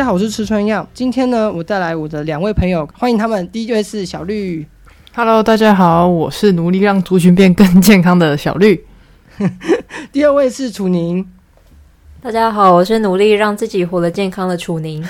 大家好，我是吃春药。今天呢，我带来我的两位朋友，欢迎他们。第一位是小绿，Hello，大家好，我是努力让族群变更健康的小绿。第二位是楚宁。大家好，我是努力让自己活得健康的楚宁。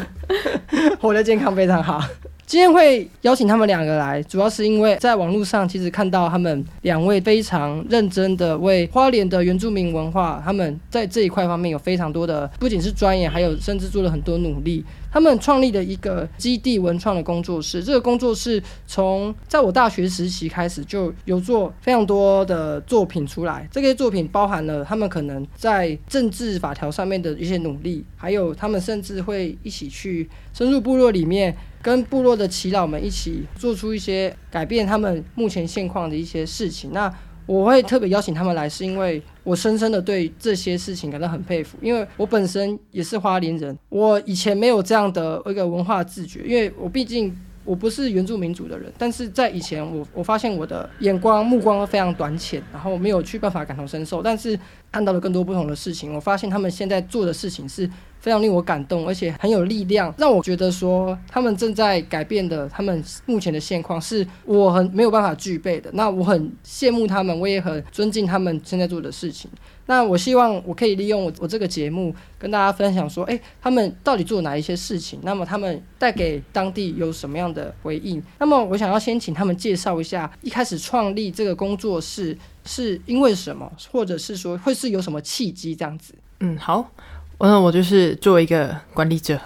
活得健康非常好。今天会邀请他们两个来，主要是因为在网络上其实看到他们两位非常认真的为花莲的原住民文化，他们在这一块方面有非常多的，不仅是钻研，还有甚至做了很多努力。他们创立了一个基地文创的工作室，这个工作室从在我大学时期开始就有做非常多的作品出来。这些作品包含了他们可能在政治法条上面的一些努力，还有他们甚至会一起去深入部落里面，跟部落的耆老们一起做出一些改变他们目前现况的一些事情。那我会特别邀请他们来，是因为我深深的对这些事情感到很佩服，因为我本身也是花莲人，我以前没有这样的一个文化自觉，因为我毕竟我不是原住民族的人，但是在以前我我发现我的眼光目光非常短浅，然后没有去办法感同身受，但是看到了更多不同的事情，我发现他们现在做的事情是非常令我感动，而且很有力量，让我觉得说他们正在改变的，他们目前的现况是我很没有办法具备的。那我很羡慕他们，我也很尊敬他们现在做的事情。那我希望我可以利用我我这个节目跟大家分享说，诶，他们到底做哪一些事情？那么他们带给当地有什么样的回应？那么我想要先请他们介绍一下，一开始创立这个工作室是因为什么，或者是说会是有什么契机这样子？嗯，好，那我就是作为一个管理者，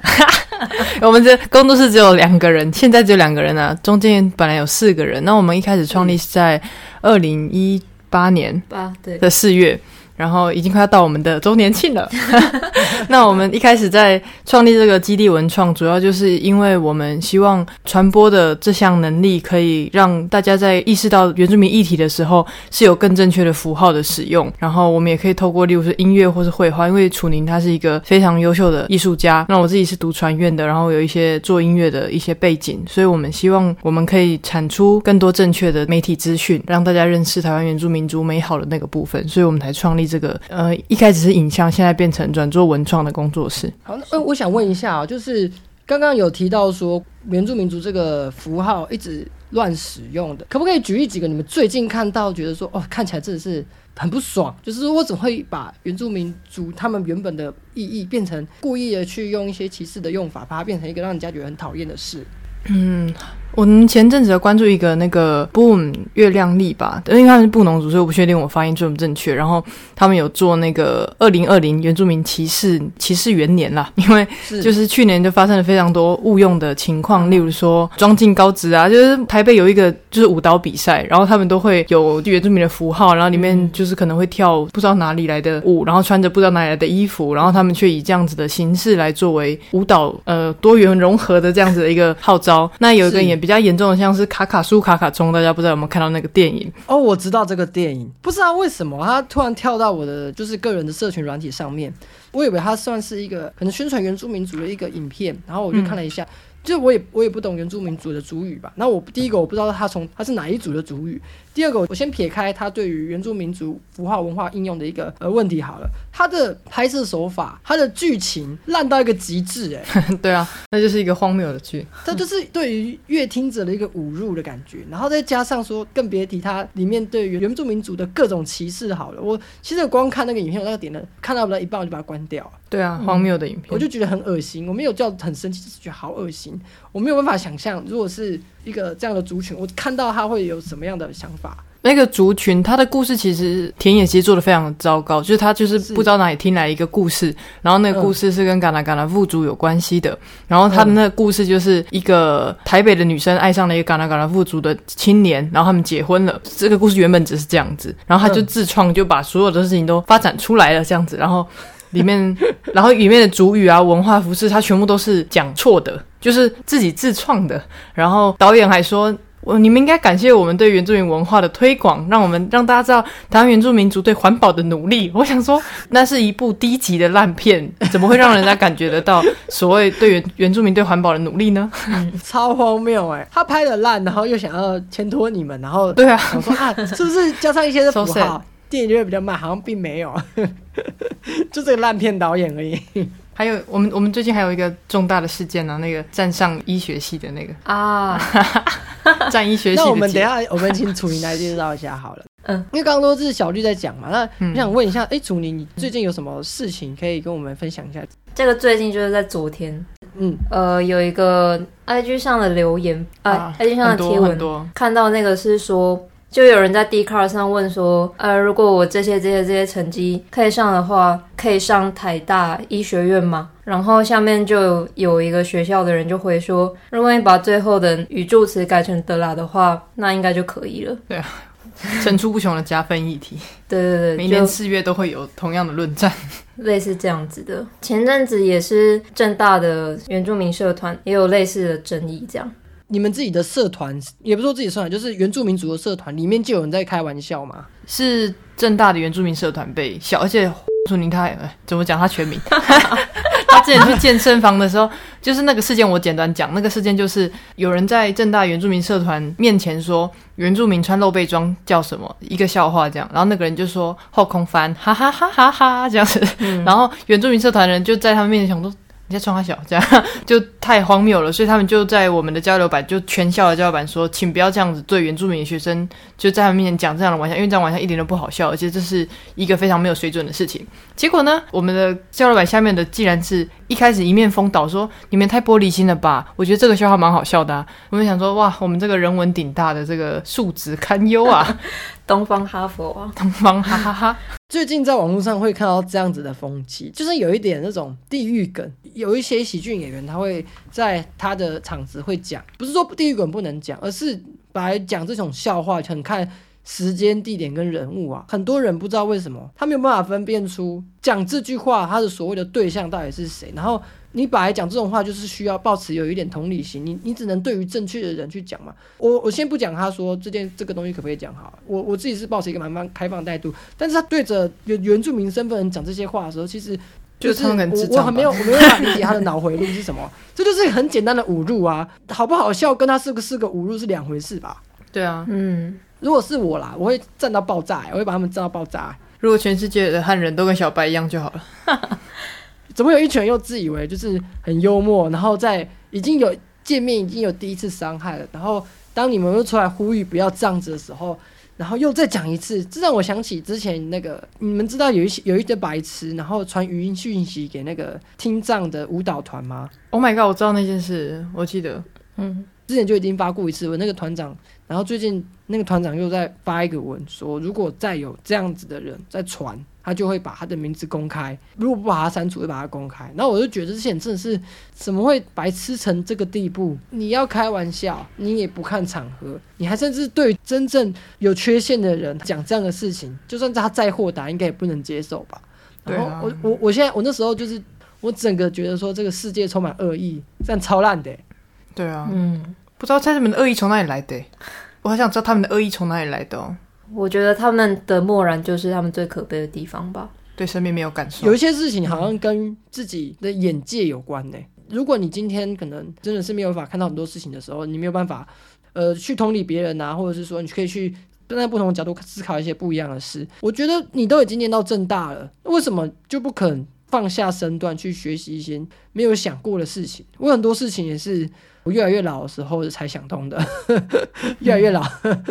我们这工作室只有两个人，现在只有两个人啊，中间本来有四个人。那我们一开始创立是在二零一八年八，对，的四月。然后已经快要到我们的周年庆了。那我们一开始在创立这个基地文创，主要就是因为我们希望传播的这项能力可以让大家在意识到原住民议题的时候是有更正确的符号的使用。然后我们也可以透过，例如说音乐或是绘画，因为楚宁他是一个非常优秀的艺术家，那我自己是读传院的，然后有一些做音乐的一些背景，所以我们希望我们可以产出更多正确的媒体资讯，让大家认识台湾原住民族美好的那个部分，所以我们才创立。这个呃，一开始是影像，现在变成转做文创的工作室。好，呃，我想问一下啊，就是刚刚有提到说原住民族这个符号一直乱使用的，可不可以举例几个你们最近看到觉得说哦，看起来真的是很不爽，就是我怎么会把原住民族他们原本的意义变成故意的去用一些歧视的用法，把它变成一个让人家觉得很讨厌的事？嗯，我们前阵子关注一个那个 Boom 月亮丽吧，因为他们是布农族，所以我不确定我发音正不正确。然后他们有做那个二零二零原住民歧视歧视元年啦，因为就是去年就发生了非常多误用的情况，例如说装进高职啊，就是台北有一个就是舞蹈比赛，然后他们都会有原住民的符号，然后里面就是可能会跳不知道哪里来的舞，然后穿着不知道哪里来的衣服，然后他们却以这样子的形式来作为舞蹈呃多元融合的这样子的一个号召。那有一个也比较严重的，像是卡卡苏卡卡中，大家不知道有没有看到那个电影？哦，我知道这个电影，不知道为什么它突然跳到我的就是个人的社群软体上面，我以为它算是一个可能宣传原住民族的一个影片，然后我就看了一下。就我也我也不懂原住民族的族语吧，那我第一个我不知道他从他是哪一组的族语，第二个我先撇开他对于原住民族符号文化应用的一个呃问题好了，他的拍摄手法，他的剧情烂到一个极致哎，对啊，那就是一个荒谬的剧，他就是对于乐听者的一个侮辱的感觉，然后再加上说更别提他里面对于原住民族的各种歧视好了，我其实光看那个影片，我那个点的看到不到一半我就把它关掉，对啊，荒谬的影片，我就觉得很恶心，我没有叫很生气，只是觉得好恶心。我没有办法想象，如果是一个这样的族群，我看到他会有什么样的想法。那个族群，他的故事其实田野其实做的非常糟糕，就是他就是不知道哪里听来一个故事，然后那个故事是跟嘎啦嘎啦富族有关系的，然后他的那个故事就是一个台北的女生爱上了一个嘎啦嘎啦富族的青年，然后他们结婚了。这个故事原本只是这样子，然后他就自创，就把所有的事情都发展出来了这样子，然后里面，然后里面的主语啊、文化服饰，它全部都是讲错的。就是自己自创的，然后导演还说，我你们应该感谢我们对原住民文化的推广，让我们让大家知道台湾原住民族对环保的努力。我想说，那是一部低级的烂片，怎么会让人家感觉得到所谓对原原住民对环保的努力呢？超荒谬哎！他拍的烂，然后又想要牵拖你们，然后对啊，我说啊，是不是加上一些的符号，电影就会比较慢？好像并没有，就这个烂片导演而已。还有我们我们最近还有一个重大的事件呢、那个站上医学系的那个啊，站医学系的那我们等一下，我们请楚宁来介绍一下好了。嗯，因为刚刚都是小绿在讲嘛，那嗯我想问一下，哎、楚宁，你最近有什么事情可以跟我们分享一下？这个最近就是在昨天，嗯，呃，有一个 IG 上的留言，呃、啊 i g 上的贴文，看到那个是说，就有人在 d c a r 上问说，呃，如果我这些这些这些成绩可以上的话，可以上台大医学院吗？然后下面就有一个学校的人就回说，如果你把最后的语助词改成德拉的话，那应该就可以了。对啊层出不穷的加分议题，对对对，每年四月都会有同样的论战。类似这样子的。前阵子也是正大的原住民社团也有类似的争议，这样。你们自己的社团，也不是说自己的社团，就是原住民族的社团里面就有人在开玩笑嘛？是正大的原住民社团被笑，而且楚宁他、呃怎么讲他全名？他之前去健身房的时候，就是那个事件，我简单讲，那个事件就是有人在正大原住民社团面前说原住民穿露背装叫什么，一个笑话这样，然后那个人就说后空翻，哈哈哈哈哈这样子，然后原住民社团人就在他们面前想说。你在冲他小，这样 就太荒谬了，所以他们就在我们的交流板，就全校的交流板说，请不要这样子对原住民学生，就在他们面前讲这样的玩笑，因为这样玩笑一点都不好笑，而且这是一个非常没有水准的事情。结果呢，我们的交流板下面的竟然是一开始一面风倒说，你们太玻璃心了吧？我觉得这个笑话蛮好笑的啊。我们想说，哇，我们这个人文顶大的这个素质堪忧啊，东方哈佛啊，东方哈哈哈。最近在网络上会看到这样子的风气，就是有一点那种地域梗。有一些喜剧演员他会在他的场子会讲，不是说地域梗不能讲，而是本来讲这种笑话很看时间、地点跟人物啊。很多人不知道为什么他没有办法分辨出讲这句话他的所谓的对象到底是谁，然后。你本来讲这种话就是需要保持有一点同理心，你你只能对于正确的人去讲嘛。我我先不讲他说这件这个东西可不可以讲好，我我自己是保持一个蛮蛮开放态度，但是他对着原原住民身份人讲这些话的时候，其实就是我我很没有我没有办法理解他的脑回路是什么，这就是很简单的侮辱啊，好不好笑跟他是不是个侮辱是两回事吧。对啊，嗯，如果是我啦，我会震到爆炸、我会把他们震到爆炸、如果全世界的汉人都跟小白一样就好了。怎么有一群人又自以为就是很幽默，然后在已经有见面已经有第一次伤害了，然后当你们又出来呼吁不要这样子的时候，然后又再讲一次，这让我想起之前那个你们知道有一些有一些白痴，然后传语音讯息给那个听障的舞蹈团吗？Oh my god！我知道那件事，我记得。嗯，之前就已经发过一次文，那个团长，然后最近那个团长又在发一个文说，如果再有这样子的人在传，他就会把他的名字公开，如果不把他删除，会把他公开。然后我就觉得这些人真的是怎么会白痴成这个地步？你要开玩笑，你也不看场合，你还甚至对真正有缺陷的人讲这样的事情，就算他再豁达，应该也不能接受吧？然后我我我现在我那时候就是我整个觉得说这个世界充满恶意，这样超烂的欸、对啊，嗯，不知道他们的恶意从哪里来的欸，我好想知道他们的恶意从哪里来的哦。我觉得他们的漠然就是他们最可悲的地方吧。对生命没有感受，有一些事情好像跟自己的眼界有关呢、如果你今天可能真的是没有办法看到很多事情的时候，你没有办法呃去同理别人啊，或者是说你可以去站在不同的角度思考一些不一样的事。我觉得你都已经念到正大了，为什么就不肯放下身段去学习一些没有想过的事情？我很多事情也是我越来越老的时候才想通的，越来越老。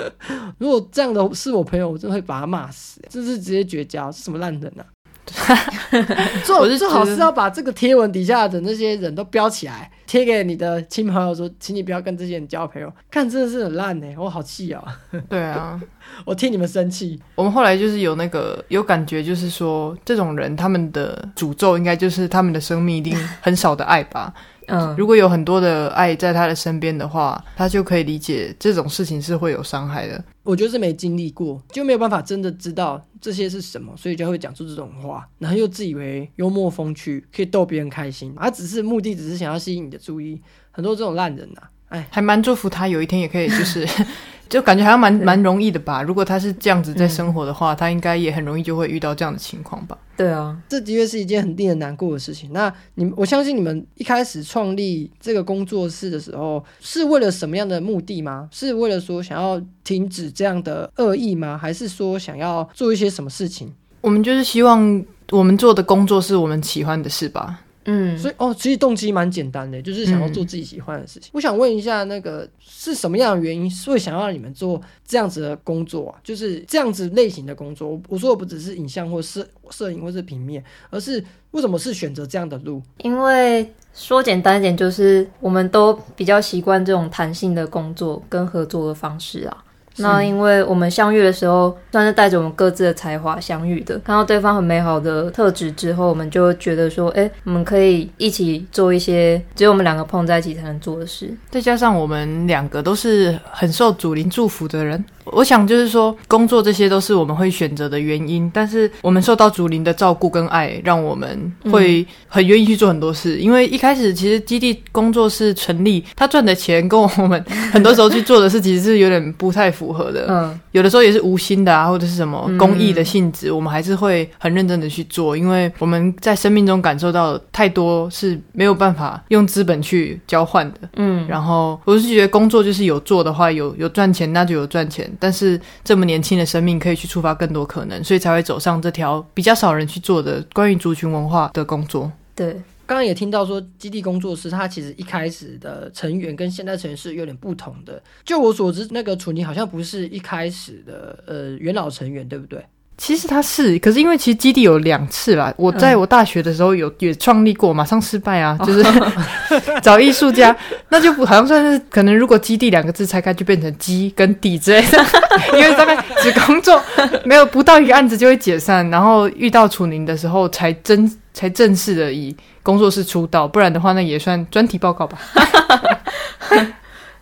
如果这样的是我朋友，我真的会把他骂死，这是直接绝交，是什么烂人啊！最好我是最好觉得是要把这个贴文底下的那些人都标起来，贴给你的亲朋友说，请你不要跟这些人交朋友。看真的是很烂呢、我好气哦，对啊。我替你们生气。我们后来就是有那个有感觉，就是说这种人他们的诅咒应该就是他们的生命一定很少的爱吧。嗯，如果有很多的爱在他的身边的话，他就可以理解这种事情是会有伤害的。我觉得是没经历过，就没有办法真的知道这些是什么，所以就会讲出这种话，然后又自以为幽默风趣，可以逗别人开心。他只是目的只是想要吸引你的注意，很多这种烂人呐、哎，还蛮祝福他有一天也可以，就是 就感觉好像蛮蛮容易的吧。如果他是这样子在生活的话，他应该也很容易就会遇到这样的情况吧。对啊，这的确是一件很令人难过的事情。那你，我相信你们一开始创立这个工作室的时候，是为了什么样的目的吗？是为了说想要停止这样的恶意吗？还是说想要做一些什么事情？我们就是希望我们做的工作是我们喜欢的事吧。嗯，所以哦，其实动机蛮简单的，就是想要做自己喜欢的事情。我想问一下，那个是什么样的原因会想要让你们做这样子的工作啊？就是这样子类型的工作。我我说的不只是影像或摄摄影或是平面，而是为什么是选择这样的路？因为说简单一点，就是我们都比较习惯这种弹性的工作跟合作的方式啊。那因为我们相遇的时候，算是带着我们各自的才华相遇的。看到对方很美好的特质之后，我们就觉得说，哎，我们可以一起做一些只有我们两个碰在一起才能做的事。再加上我们两个都是很受祖灵祝福的人。我想就是说，工作这些都是我们会选择的原因，但是我们受到竹林的照顾跟爱，让我们会很愿意去做很多事。因为一开始其实基地工作室成立，他赚的钱跟我们很多时候去做的事，其实是有点不太符合的。嗯，有的时候也是无心的啊，或者是什么公益的性质，我们还是会很认真的去做，因为我们在生命中感受到太多是没有办法用资本去交换的。嗯，然后我是觉得工作就是有做的话，有有赚钱，那就有赚钱。但是这么年轻的生命可以去触发更多可能，所以才会走上这条比较少人去做的关于族群文化的工作。对，刚刚也听到说，基地工作室它其实一开始的成员跟现在成员是有点不同的。就我所知，那个楚尼好像不是一开始的呃元老成员，对不对？其实他是，可是因为其实基地有两次啦。我在我大学的时候有也创立过，马上失败啊，就是 找艺术家，那就不好像算是可能，如果基地两个字拆开就变成基跟地之类的，因为大概只工作没有不到一个案子就会解散，然后遇到楚宁的时候才真才正式的以工作室出道，不然的话那也算专题报告吧。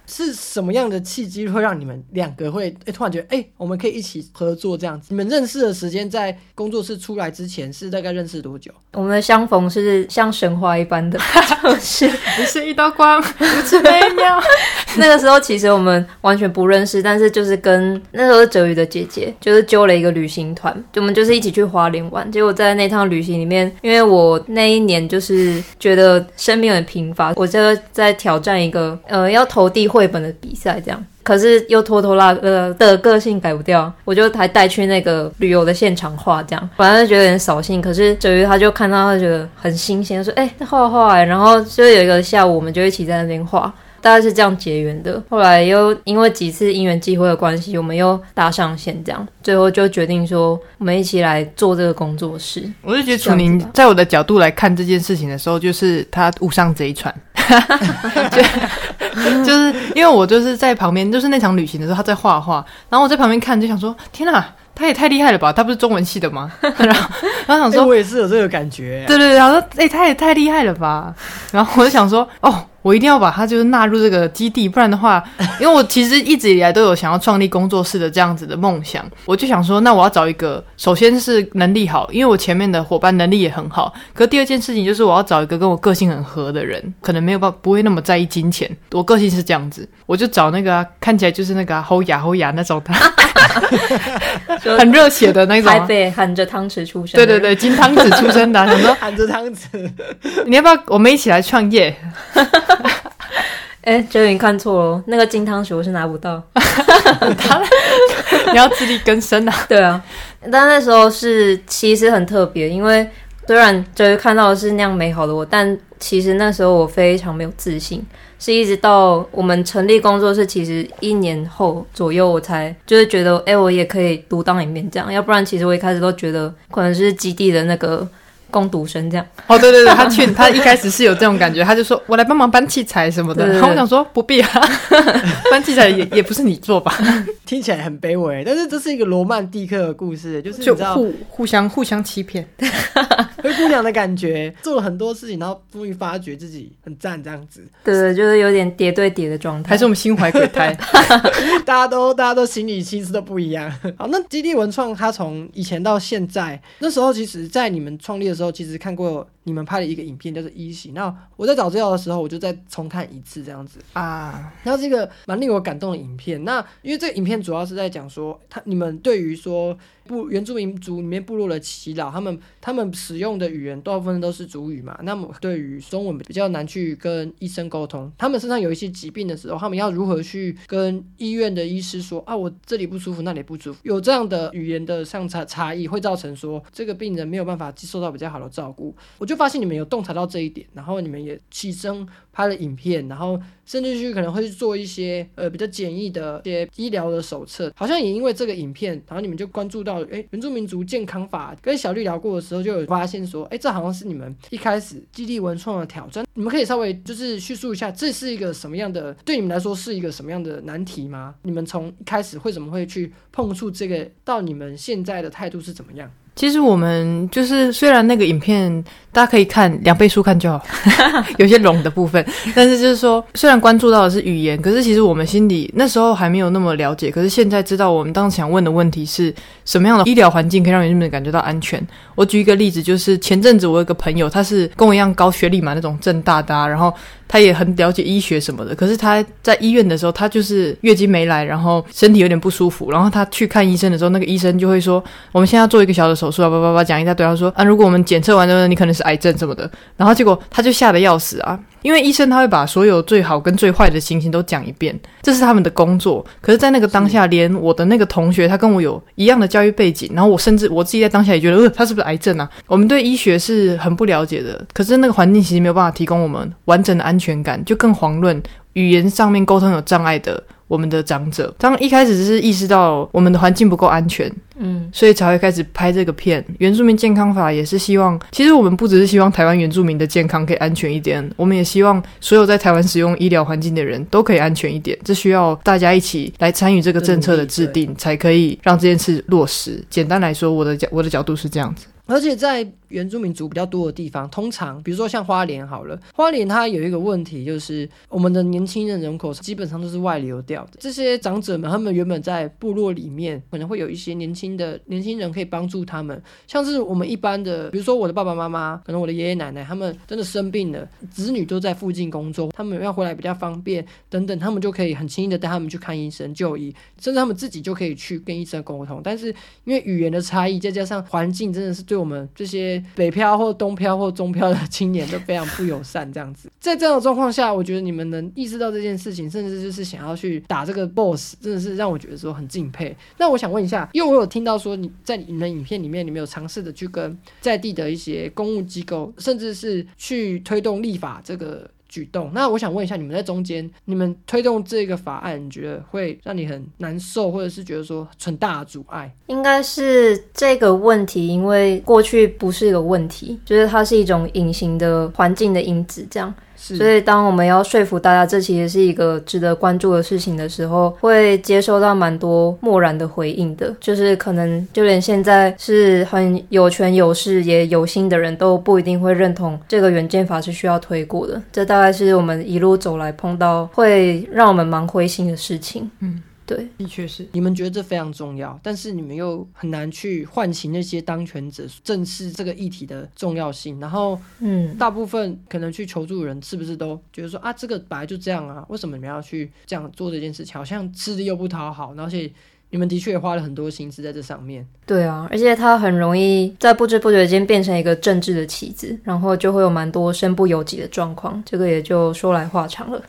是什么样的契机会让你们两个会哎突然觉得哎我们可以一起合作这样子？你们认识的时间在工作室出来之前是大概认识多久？我们的相逢是像神话一般的，是不是一道光，如此美妙？那个时候其实我们完全不认识，但是就是跟那时候哲宇的姐姐就是揪了一个旅行团，就我们就是一起去花莲玩。结果在那趟旅行里面，因为我那一年就是觉得生命很贫乏，我就在挑战一个呃要投递。绘本的比赛这样，可是又拖拖拉呃的个性改不掉，我就还带去那个旅游的现场画这样，本来就觉得有点扫兴，可是九月他就看到他觉得很新鲜，说哎画画，然后就有一个下午我们就一起在那边画，大概是这样结缘的。后来又因为几次因缘际会的关系，我们又搭上线这样，最后就决定说我们一起来做这个工作室。我就觉得楚宁在我的角度来看这件事情的时候，就是他误上贼船。就就是因为我就是在旁边，就是那场旅行的时候，他在画画，然后我在旁边看，就想说：天哪，他也太厉害了吧！他不是中文系的吗？然后，然后想说，我也是有这个感觉。对对对，然后说：哎，他也太厉害了吧！然后我就想说：哦。我一定要把它就是纳入这个基地，不然的话，因为我其实一直以来都有想要创立工作室的这样子的梦想，我就想说，那我要找一个，首先是能力好，因为我前面的伙伴能力也很好。可第二件事情就是我要找一个跟我个性很合的人，可能没有办法不会那么在意金钱。我个性是这样子，我就找那个看起来就是那个吼哑吼哑那种的，很热血的那种，台北含着汤匙出生，对对对，金汤匙出生的，想说。含着汤匙，你要不要我们一起来创业？哎，哲宇看错了，那个金汤匙我是拿不到。你要自力更生啊！对啊，但那时候是其实很特别，因为虽然哲宇看到的是那样美好的我，但其实那时候我非常没有自信，是一直到我们成立工作室，其实一年后左右，我才就是觉得，哎，我也可以独当一面这样。要不然，其实我一开始都觉得可能是基地的那个。攻读生这样哦，对对对，他去他一开始是有这种感觉，他就说我来帮忙搬器材什么的。然后我想说不必啊，搬器材也也不是你做吧？听起来很卑微，但是这是一个罗曼蒂克的故事，就是就互互相互相欺骗，灰姑娘的感觉，做了很多事情，然后终于发觉自己很赞这样子。对对，就是有点叠对叠的状态，还是我们心怀鬼胎 大家都大家都心里心思都不一样。好，那基地文创它从以前到现在，那时候其实，在你们创立的时候。其实看过你们拍的一个影片，叫做《一喜》。那我在找资料的时候，我就再重看一次，这样子啊。那是一个蛮令我感动的影片。那因为这个影片主要是在讲说，他你们对于说。部原住民族里面部落的祈祷，他们他们使用的语言大部分都是族语嘛。那么对于中文比较难去跟医生沟通，他们身上有一些疾病的时候，他们要如何去跟医院的医师说啊，我这里不舒服，那里不舒服，有这样的语言的上差差异，会造成说这个病人没有办法接受到比较好的照顾。我就发现你们有洞察到这一点，然后你们也起身拍了影片，然后甚至去可能会去做一些呃比较简易的一些医疗的手册，好像也因为这个影片，然后你们就关注到，哎，原住民族健康法跟小绿聊过的时候，就有发现说，哎，这好像是你们一开始基地文创的挑战，你们可以稍微就是叙述一下，这是一个什么样的，对你们来说是一个什么样的难题吗？你们从一开始为什么会去碰触这个，到你们现在的态度是怎么样？其实我们就是虽然那个影片大家可以看两倍速看就好，有些冗的部分，但是就是说虽然关注到的是语言，可是其实我们心里那时候还没有那么了解，可是现在知道我们当时想问的问题是什么样的医疗环境可以让人们感觉到安全。我举一个例子，就是前阵子我有个朋友，他是跟我一样高学历嘛，那种正大的，然后。他也很了解医学什么的，可是他在医院的时候，他就是月经没来，然后身体有点不舒服，然后他去看医生的时候，那个医生就会说：“我们现在要做一个小的手术啊，叭叭叭讲一大堆。”他说：“啊，如果我们检测完之后，你可能是癌症什么的。”然后结果他就吓得要死啊，因为医生他会把所有最好跟最坏的情形都讲一遍，这是他们的工作。可是，在那个当下，连我的那个同学，他跟我有一样的教育背景，然后我甚至我自己在当下也觉得，呃，他是不是癌症啊？我们对医学是很不了解的，可是那个环境其实没有办法提供我们完整的安全感，就更。遑论语言上面沟通有障碍的我们的长者，当一开始只是意识到我们的环境不够安全，嗯，所以才会开始拍这个片。原住民健康法也是希望，其实我们不只是希望台湾原住民的健康可以安全一点，我们也希望所有在台湾使用医疗环境的人都可以安全一点。这需要大家一起来参与这个政策的制定，才可以让这件事落实。简单来说，我的角我的角度是这样子，而且在。原住民族比较多的地方，通常比如说像花莲好了，花莲它有一个问题，就是我们的年轻人人口基本上都是外流掉的。这些长者们，他们原本在部落里面，可能会有一些年轻的年轻人可以帮助他们，像是我们一般的，比如说我的爸爸妈妈，可能我的爷爷奶奶，他们真的生病了，子女都在附近工作，他们要回来比较方便等等，他们就可以很轻易的带他们去看医生就医，甚至他们自己就可以去跟医生沟通。但是因为语言的差异，再加上环境，真的是对我们这些。北漂或东漂或中漂的青年都非常不友善，这样子，在这样的状况下，我觉得你们能意识到这件事情，甚至就是想要去打这个 boss，真的是让我觉得说很敬佩。那我想问一下，因为我有听到说你在你们影片里面，你们有尝试的去跟在地的一些公务机构，甚至是去推动立法这个。举动，那我想问一下，你们在中间，你们推动这个法案，你觉得会让你很难受，或者是觉得说很大的阻碍？应该是这个问题，因为过去不是一个问题，就是它是一种隐形的环境的因子，这样。所以，当我们要说服大家这其实是一个值得关注的事情的时候，会接收到蛮多漠然的回应的。就是可能就连现在是很有权有势也有心的人都不一定会认同这个原件法是需要推过的。这大概是我们一路走来碰到会让我们蛮灰心的事情。嗯。对，的确是。你们觉得这非常重要，但是你们又很难去唤起那些当权者正视这个议题的重要性。然后，嗯，大部分可能去求助人是不是都觉得说啊，这个本来就这样啊，为什么你们要去这样做这件事情？好像吃力又不讨好，而且。你们的确也花了很多心思在这上面。对啊，而且它很容易在不知不觉间变成一个政治的棋子，然后就会有蛮多身不由己的状况。这个也就说来话长了。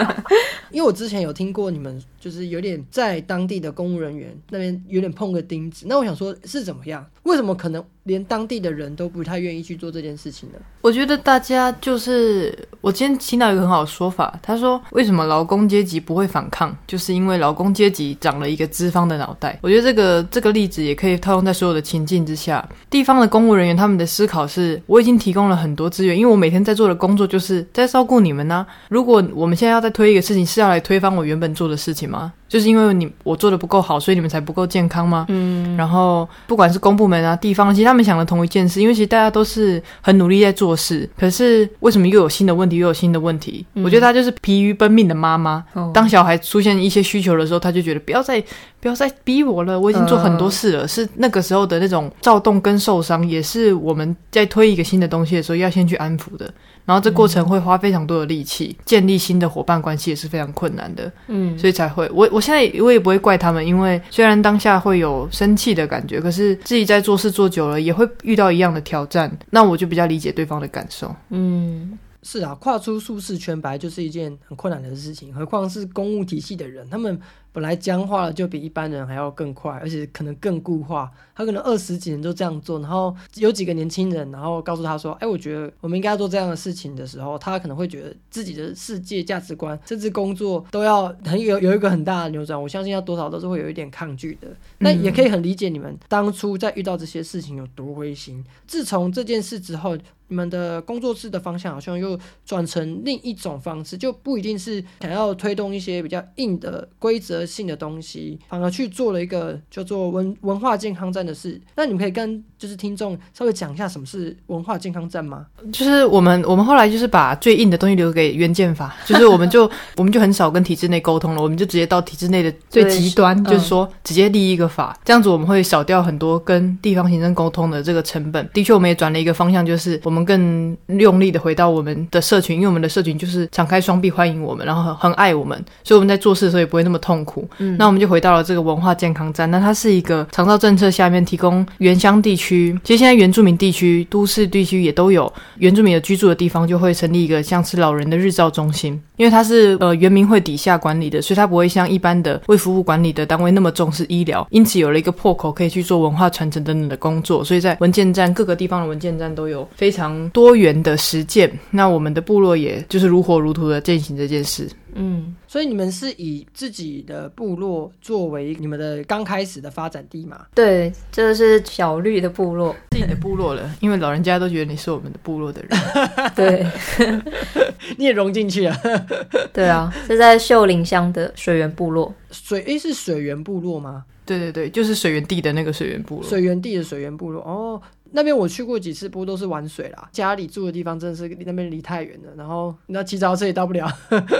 因为我之前有听过你们，就是有点在当地的公务人员那边有点碰个钉子。那我想说，是怎么样？为什么可能？连当地的人都不太愿意去做这件事情呢。我觉得大家就是，我今天听到一个很好的说法，他说为什么劳工阶级不会反抗，就是因为劳工阶级长了一个资方的脑袋。我觉得这个这个例子也可以套用在所有的情境之下。地方的公务人员他们的思考是，我已经提供了很多资源，因为我每天在做的工作就是在照顾你们呢。如果我们现在要再推一个事情，是要来推翻我原本做的事情吗？就是因为你我做的不够好，所以你们才不够健康吗？嗯，然后不管是公部门啊、地方，其实他们想的同一件事，因为其实大家都是很努力在做事，可是为什么又有新的问题，又有新的问题？我觉得他就是疲于奔命的妈妈。当小孩出现一些需求的时候，他就觉得不要再不要再逼我了，我已经做很多事了。是那个时候的那种躁动跟受伤，也是我们在推一个新的东西的时候要先去安抚的。然后这过程会花非常多的力气，建立新的伙伴关系也是非常困难的，嗯，所以才会我我现在我也不会怪他们，因为虽然当下会有生气的感觉，可是自己在做事做久了也会遇到一样的挑战，那我就比较理解对方的感受，嗯。是啊，跨出舒适圈本来就是一件很困难的事情，何况是公务体系的人，他们本来僵化了就比一般人还要更快，而且可能更固化。他可能二十几年就这样做，然后有几个年轻人，然后告诉他说：“哎，我觉得我们应该要做这样的事情的时候，他可能会觉得自己的世界价值观，甚至工作都要很有有一个很大的扭转。我相信要多少都是会有一点抗拒的。那也可以很理解你们当初在遇到这些事情有多灰心。自从这件事之后。”你们的工作室的方向好像又转成另一种方式，就不一定是想要推动一些比较硬的规则性的东西，反而去做了一个叫做文文化健康站的事。那你们可以跟就是听众稍微讲一下什么是文化健康站吗？就是我们我们后来就是把最硬的东西留给原建法，就是我们就我们就很少跟体制内沟通了，我们就直接到体制内的最极端，就是说直接立一个法，这样子我们会少掉很多跟地方行政沟通的这个成本。的确，我们也转了一个方向，就是我们。更用力的回到我们的社群，因为我们的社群就是敞开双臂欢迎我们，然后很很爱我们，所以我们在做事的时候也不会那么痛苦。嗯，那我们就回到了这个文化健康站。那它是一个长照政策下面提供原乡地区，其实现在原住民地区、都市地区也都有原住民的居住的地方，就会成立一个像是老人的日照中心。因为它是呃原民会底下管理的，所以它不会像一般的为服务管理的单位那么重视医疗，因此有了一个破口可以去做文化传承等等的工作。所以在文件站各个地方的文件站都有非常多元的实践。那我们的部落也就是如火如荼的进行这件事。嗯，所以你们是以自己的部落作为你们的刚开始的发展地嘛？对，这是小绿的部落，自己的部落了。因为老人家都觉得你是我们的部落的人，对，你也融进去了。对啊，是在秀林乡的水源部落。水诶，是水源部落吗？对对对，就是水源地的那个水源部落。水源地的水源部落哦。那边我去过几次，不过都是玩水啦。家里住的地方真的是那边离太远了，然后那骑脚车也到不了，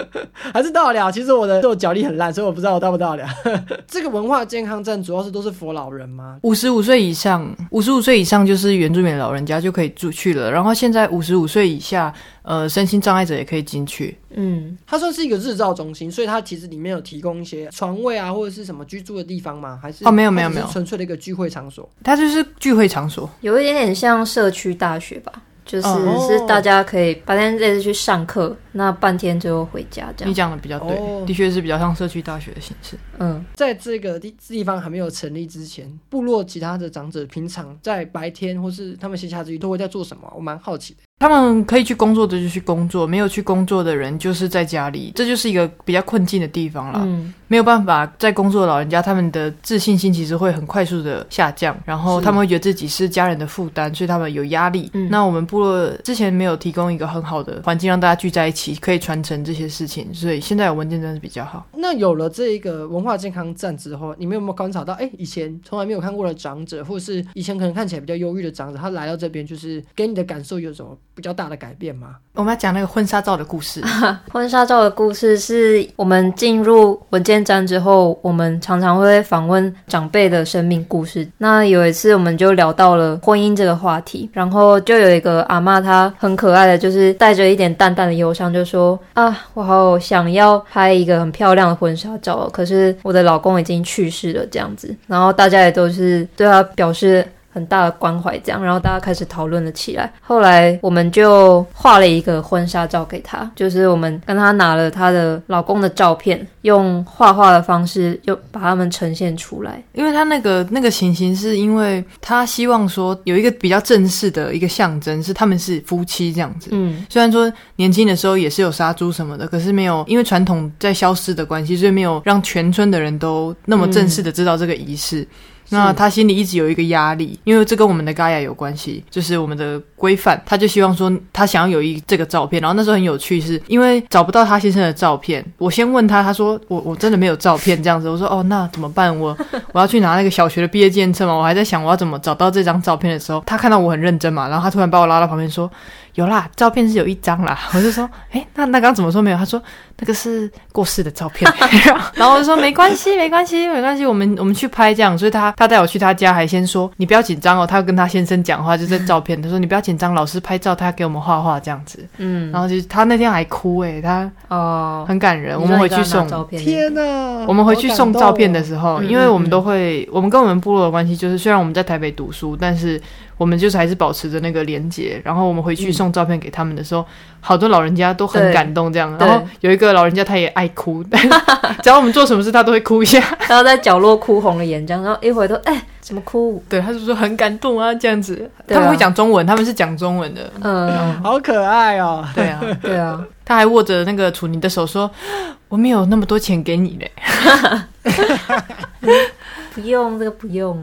还是到了。其实我的我脚力很烂，所以我不知道我到不到了。这个文化健康站主要是都是佛老人吗？五十五岁以上，五十五岁以上就是原住民老人家就可以住去了。然后现在五十五岁以下。呃，身心障碍者也可以进去。嗯，它算是一个日照中心，所以它其实里面有提供一些床位啊，或者是什么居住的地方吗？还是哦，没有没有没有，纯粹的一个聚会场所。它就是聚会场所，有一点点像社区大学吧。就是是大家可以白天这次去上课，那半天最后回家这样。你讲的比较对，的确是比较像社区大学的形式。嗯，在这个地地方还没有成立之前，部落其他的长者平常在白天或是他们闲暇之余都会在做什么？我蛮好奇的。他们可以去工作的就去工作，没有去工作的人就是在家里，这就是一个比较困境的地方了。嗯，没有办法在工作的老人家，他们的自信心其实会很快速的下降，然后他们会觉得自己是家人的负担，所以他们有压力。嗯，那我们部落之前没有提供一个很好的环境让大家聚在一起，可以传承这些事情，所以现在有文件站是比较好。那有了这一个文化健康站之后，你们有没有观察到？哎，以前从来没有看过的长者，或是以前可能看起来比较忧郁的长者，他来到这边，就是给你的感受有什么比较大的改变吗？我们要讲那个婚纱照的故事。婚纱照的故事是我们进入文件站之后，我们常常会访问长辈的生命故事。那有一次，我们就聊到了婚姻这个话题，然后就有一个阿妈，她很可爱的，就是带着一点淡淡的忧伤，就说：“啊，我好想要拍一个很漂亮的婚纱照，可是我的老公已经去世了，这样子。”然后大家也都是对她表示。很大的关怀，这样，然后大家开始讨论了起来。后来我们就画了一个婚纱照给她，就是我们跟她拿了她的老公的照片，用画画的方式又把他们呈现出来。因为他那个那个情形，是因为他希望说有一个比较正式的一个象征，是他们是夫妻这样子。嗯，虽然说年轻的时候也是有杀猪什么的，可是没有因为传统在消失的关系，所以没有让全村的人都那么正式的知道这个仪式。那他心里一直有一个压力，因为这跟我们的 Gaia 有关系，就是我们的规范。他就希望说，他想要有一这个照片。然后那时候很有趣，是因为找不到他先生的照片。我先问他，他说我我真的没有照片这样子。我说哦，那怎么办？我我要去拿那个小学的毕业纪念册嘛。我还在想我要怎么找到这张照片的时候，他看到我很认真嘛，然后他突然把我拉到旁边说。有啦，照片是有一张啦。我就说，哎，那那刚怎么说没有？他说那个是过世的照片。然后我就说没关系，没关系，没关系，我们我们去拍这样。所以他他带我去他家，还先说你不要紧张哦。他要跟他先生讲话，就在照片。他说你不要紧张，老师拍照，他给我们画画这样子。嗯，然后就他那天还哭哎，他哦很感人。我们回去送天哪！我们回去送照片的时候，因为我们都会，我们跟我们部落的关系就是，虽然我们在台北读书，但是。我们就是还是保持着那个连接。然后我们回去送照片给他们的时候，好多老人家都很感动这样。然后有一个老人家他也爱哭，只要我们做什么事，他都会哭一下。然后在角落哭红了眼，这样，然后一回头，哎、怎么哭？对，他就说很感动啊这样子。啊他们会讲中文，他们是讲中文的。嗯，好可爱哦。对啊，对啊，他还握着那个楚妮的手说：“我没有那么多钱给你嘞。不用这个不用，”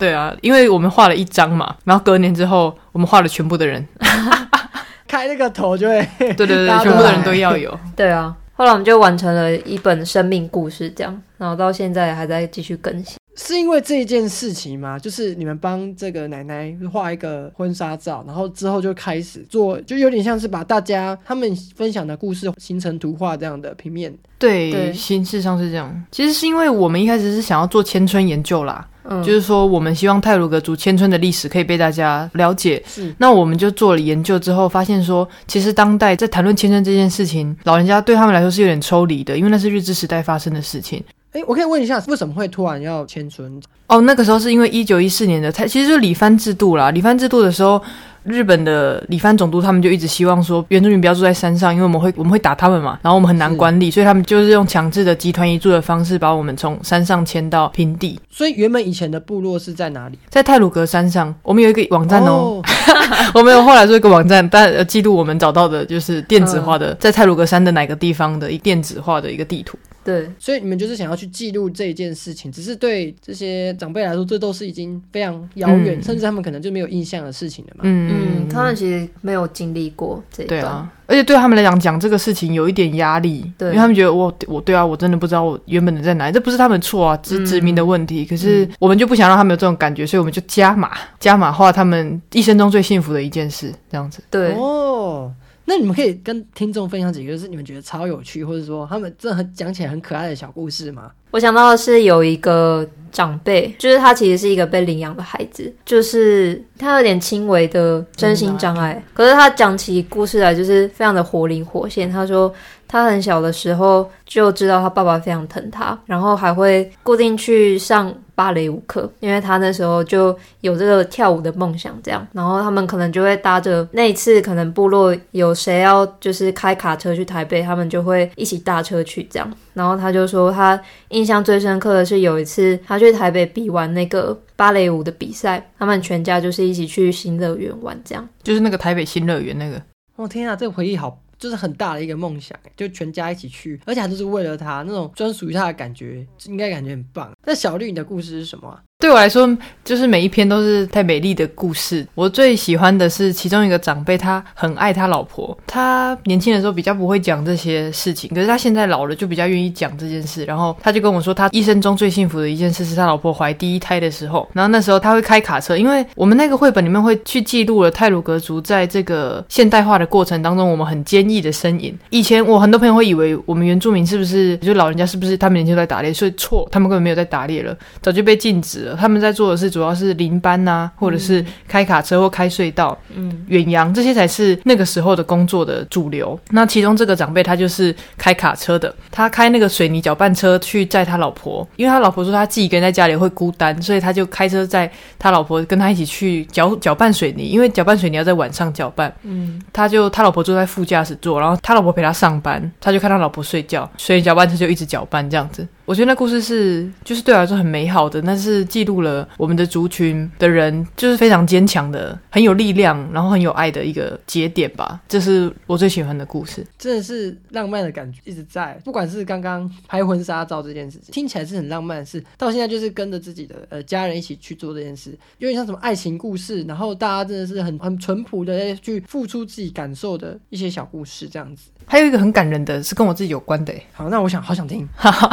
对啊，因为我们画了一张嘛，然后隔年之后，我们画了全部的人。开那个头就会，对对对，全部的人都要有。对啊。后来我们就完成了一本生命故事，这样，然后到现在还在继续更新。是因为这一件事情吗？就是你们帮这个奶奶画一个婚纱照，然后之后就开始做，就有点像是把大家他们分享的故事形成图画这样的平面。对，对形式上是这样。其实是因为我们一开始是想要做千春研究啦，嗯，就是说我们希望泰鲁格族千春的历史可以被大家了解。是，那我们就做了研究之后，发现说，其实当代在谈论千春这件事情，老人家对他们来说是有点抽离的，因为那是日治时代发生的事情。哎，我可以问一下，为什么会突然要迁村？哦，那个时候是因为一九一四年的，它其实就是礼藩制度啦。礼藩制度的时候，日本的礼藩总督他们就一直希望说，原住民不要住在山上，因为我们会我们会打他们嘛，然后我们很难管理，所以他们就是用强制的集团移住的方式，把我们从山上迁到平地。所以原本以前的部落是在哪里？在泰鲁格山上，我们有一个网站哦，哦，我们有后来做一个网站，但呃记录我们找到的就是电子化的，在泰鲁格山的哪个地方的一电子化的一个地图。对。所以你们就是想要去记录这一件事情，只是对这些长辈来说，这都是已经非常遥远，嗯。甚至他们可能就没有印象的事情了嘛。嗯，他们其实没有经历过这一段，对啊，而且对他们来讲，讲这个事情有一点压力，对。因为他们觉得我我对啊，我真的不知道我原本的在哪里，这不是他们错啊，这是殖民的问题。可是我们就不想让他们有这种感觉，所以我们就加码加码化他们一生中最幸福的一件事，这样子。对，哦，那你们可以跟听众分享几个，就是你们觉得超有趣，或者说他们真的很讲起来很可爱的小故事吗？我想到的是有一个长辈，就是他其实是一个被领养的孩子，就是他有点轻微的身心障碍，可是他讲起故事来就是非常的活灵活现。他说他很小的时候就知道他爸爸非常疼他，然后还会固定去上芭蕾舞课，因为他那时候就有这个跳舞的梦想，这样，然后他们可能就会搭着那一次可能部落有谁要就是开卡车去台北，他们就会一起搭车去这样。然后他就说，他印象最深刻的是有一次他去台北比完那个芭蕾舞的比赛，他们全家就是一起去新乐园玩这样。就是那个台北新乐园那个，哦天啊，这个回忆好，就是很大的一个梦想，就全家一起去，而且还都是为了他那种专属于他的感觉，应该感觉很棒。那小绿，你的故事是什么啊、对我来说，就是每一篇都是太美丽的故事。我最喜欢的是其中一个长辈，他很爱他老婆。他年轻的时候比较不会讲这些事情，可是他现在老了就比较愿意讲这件事。然后他就跟我说，他一生中最幸福的一件事是他老婆怀第一胎的时候。然后那时候他会开卡车，因为我们那个绘本里面会去记录了泰鲁格族在这个现代化的过程当中，我们很坚毅的身影。以前我很多朋友会以为我们原住民是不是就老人家是不是他们年轻在打猎，所以错，他们根本没有在打猎了，早就被禁止了。他们在做的是主要是临班呐、或者是开卡车或开隧道、嗯，远洋，这些才是那个时候的工作的主流。那其中这个长辈他就是开卡车的，他开那个水泥搅拌车去载他老婆，因为他老婆说他自己一个人在家里会孤单，所以他就开车载他老婆跟他一起去搅搅拌水泥，因为搅拌水泥要在晚上搅拌。嗯，他就他老婆坐在副驾驶座，然后他老婆陪他上班，他就看他老婆睡觉，所以搅拌车就一直搅拌这样子。我觉得那故事是就是对我来说很美好的，那是记录了我们的族群的人就是非常坚强的、很有力量，然后很有爱的一个节点吧。这是我最喜欢的故事。真的是浪漫的感觉一直在，不管是刚刚拍婚纱照这件事情，听起来是很浪漫的事，到现在就是跟着自己的呃家人一起去做这件事，有点像什么爱情故事，然后大家真的是很很淳朴的去付出自己感受的一些小故事这样子。还有一个很感人的是跟我自己有关的诶，好，那我想好想听，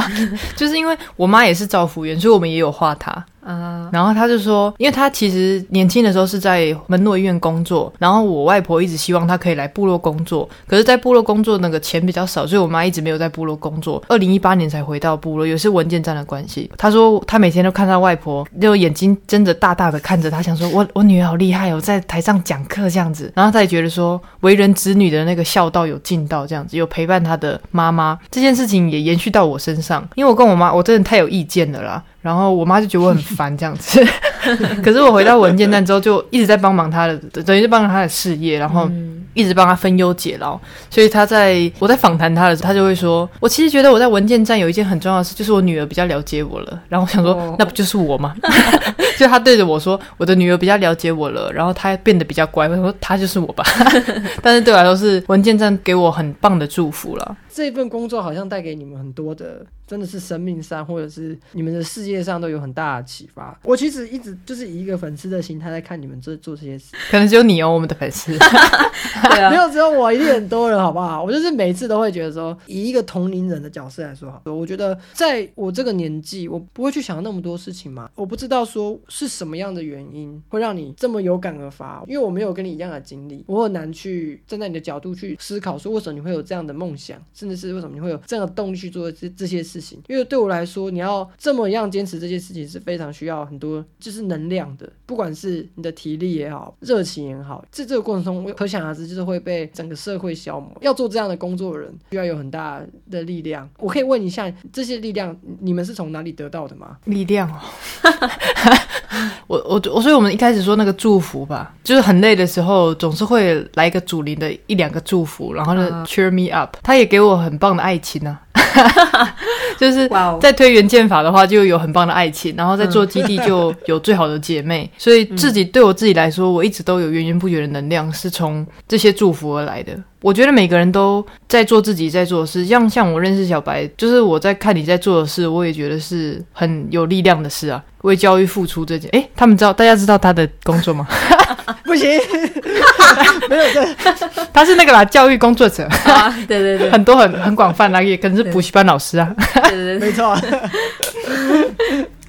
就是因为我妈也是造福员，所以我们也有画她。啊，然后他就说，因为他其实年轻的时候是在门诺医院工作，然后我外婆一直希望他可以来部落工作，可是，在部落工作那个钱比较少，所以我妈一直没有在部落工作。二零一八年才回到部落，也是文件站的关系。他说他每天都看到外婆，就眼睛睁着大大的看着他，想说我我女儿好厉害哦，在台上讲课这样子。然后他也觉得说，为人子女的那个孝道有尽到这样子，有陪伴他的妈妈，这件事情也延续到我身上，因为我跟我妈，我真的太有意见了啦。然后我妈就觉得我很烦这样子，可是我回到文件站之后，就一直在帮忙她的，等于是帮她的事业，然后一直帮她分忧解劳。所以她在我在访谈她的时候，她就会说：“我其实觉得我在文件站有一件很重要的事，就是我女儿比较了解我了。”然后我想说，那不就是我吗？就她对着我说：“我的女儿比较了解我了，然后她变得比较乖。”我说：“她就是我吧。”但是对我来说，是文件站给我很棒的祝福了。这份工作好像带给你们很多的，真的是生命上或者是你们的事业上都有很大的启发。我其实一直就是以一个粉丝的心态在看你们这做这些事，可能只有你哦，我们的粉丝，对啊，没有只有我，一定很多人，好不好？我就是每次都会觉得说，以一个同龄人的角色来说，好，我觉得在我这个年纪，我不会去想那么多事情嘛。我不知道说是什么样的原因会让你这么有感而发，因为我没有跟你一样的经历，我很难去站在你的角度去思考，说为什么你会有这样的梦想，甚至是为什么你会有这样的动力去做这这些事情？因为对我来说，你要这么样坚持这些事情是非常需要很多就是能量的，不管是你的体力也好，热情也好，在这个过程中，可想而知就是会被整个社会消磨。要做这样的工作的人，需要有很大的力量。我可以问一下，这些力量你们是从哪里得到的吗？力量哦，我我我，所以我们一开始说那个祝福吧，就是很累的时候，总是会来一个主灵的一两个祝福，然后呢，cheer me up，他也给我。很棒的爱情呢，就是在推原剑法的话，就有很棒的爱情；然后在做基地 就有最好的姐妹。所以自己对我自己来说，我一直都有源源不绝的能量，是从这些祝福而来的。我觉得每个人都在做自己在做的事，像像我认识小白，就是我在看你在做的事，我也觉得是很有力量的事啊。为教育付出这件，哎，他们知道，大家知道他的工作吗？不行，没有对，他是那个啦，教育工作者。对对对，很多很很广泛啦，也可能是补习班老师啊。对对对，没错。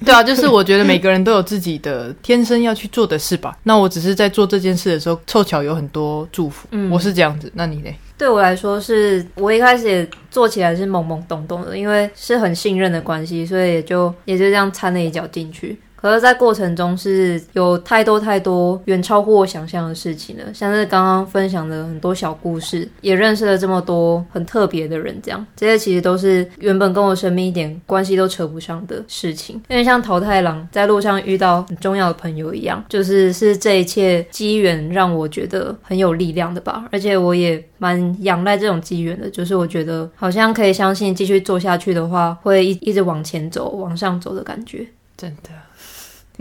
对啊，就是我觉得每个人都有自己的天生要去做的事吧。那我只是在做这件事的时候，凑巧有很多祝福。嗯，我是这样子。那你呢？对我来说，是我一开始也做起来是懵懵懂懂的，因为是很信任的关系，所以也就也就这样掺了一脚进去。可是，在过程中是有太多太多远超乎我想象的事情了，像是刚刚分享的很多小故事，也认识了这么多很特别的人，这样这些其实都是原本跟我生命一点关系都扯不上的事情。因为像桃太郎在路上遇到很重要的朋友一样，就是是这一切机缘让我觉得很有力量的吧。而且我也蛮仰赖这种机缘的，就是我觉得好像可以相信继续做下去的话，会一一直往前走、往上走的感觉，真的。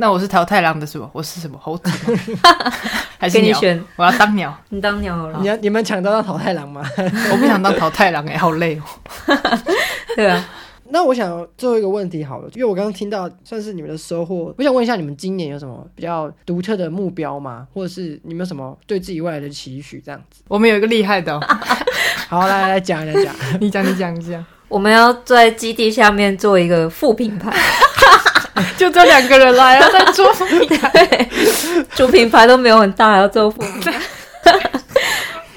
那我是桃太郎的是吧？我是什么猴子？还是你选？我要当鸟。你当鸟了？你你们抢得到桃太郎吗？我不想当桃太郎哎，好累哦。对啊。那我想最后一个问题好了，因为我刚刚听到算是你们的收获，我想问一下你们今年有什么比较独特的目标吗？或者是你们有什么对自己未来的期许？这样子。我们有一个厉害的，好，来来讲来讲，你讲你讲一下。我们要在基地下面做一个副品牌。就这两个人来啊，在做副品牌，主 品牌都没有很大，还要做副品牌。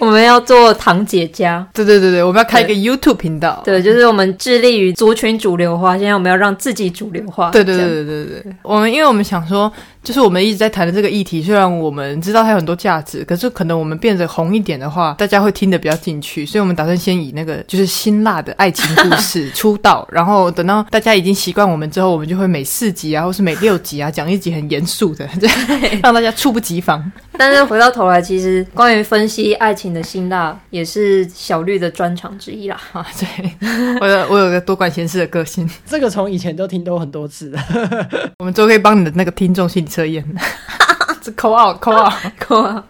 我们要做堂姐家，对对对对，我们要开一个 YouTube 频道，对，就是我们致力于族群主流化。现在我们要让自己主流化，对对对对对对。我们因为我们想说。就是我们一直在谈的这个议题，虽然我们知道它有很多价值，可是可能我们变得红一点的话，大家会听得比较进去，所以我们打算先以那个就是辛辣的爱情故事出道，然后等到大家已经习惯我们之后，我们就会每四集啊，或是每六集啊，讲一集很严肃的，让大家猝不及防。但是回到头来，其实关于分析爱情的辛辣，也是小绿的专长之一啦。啊，对，我有我有个多管闲事的个性，这个从以前都听都很多次了。我们都可以帮你的那个听众心理。测验，这扣二扣二扣二，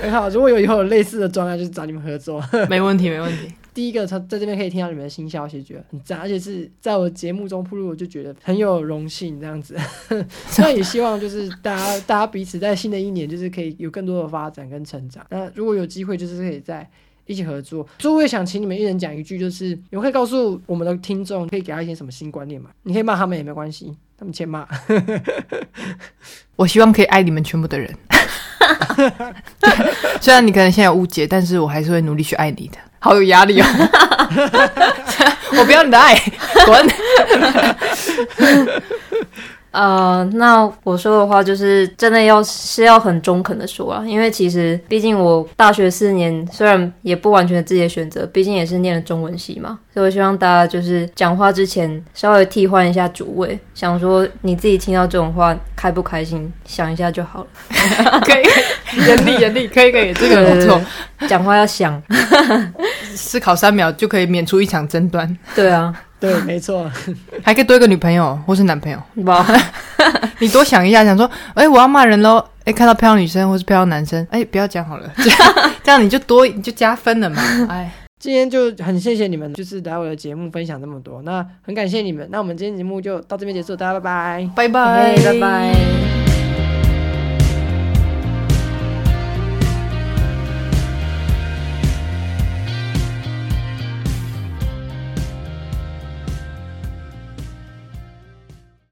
很好。如果有以后有类似的状态，就是找你们合作，没问题，没问题。第一个，他在这边可以听到你们的新消息，觉得很赞，而且是在我节目中铺路，我就觉得很有荣幸这样子。那也希望就是大家 大家彼此在新的一年，就是可以有更多的发展跟成长。那如果有机会，就是可以在一起合作。所以我也想请你们一人讲一句，就是你们可以告诉我们的听众，可以给他一些什么新观念嘛？你可以骂他们也没关系。他们欠骂，我希望可以爱你们全部的人。虽然你可能现在误解，但是我还是会努力去爱你的。好有压力哦！我不要你的爱，滚！呃，那我说的话就是真的要是要很中肯的说啊，因为其实毕竟我大学四年虽然也不完全自己的选择，毕竟也是念了中文系嘛，所以我希望大家就是讲话之前稍微替换一下主位，想说你自己听到这种话开不开心，想一下就好了。可以，严厉严厉，可以可以，这个不错。讲话要想，思考三秒就可以免除一场争端。对啊，对，没错，还可以多一个女朋友或是男朋友。哇，你多想一下，想说，哎、我要骂人喽。哎、看到漂亮女生或是漂亮男生，哎、不要讲好了，这样这样你就多你就加分了嘛。哎，今天就很谢谢你们，就是来我的节目分享这么多，那很感谢你们，那我们今天节目就到这边结束，大家拜拜。拜拜，拜拜。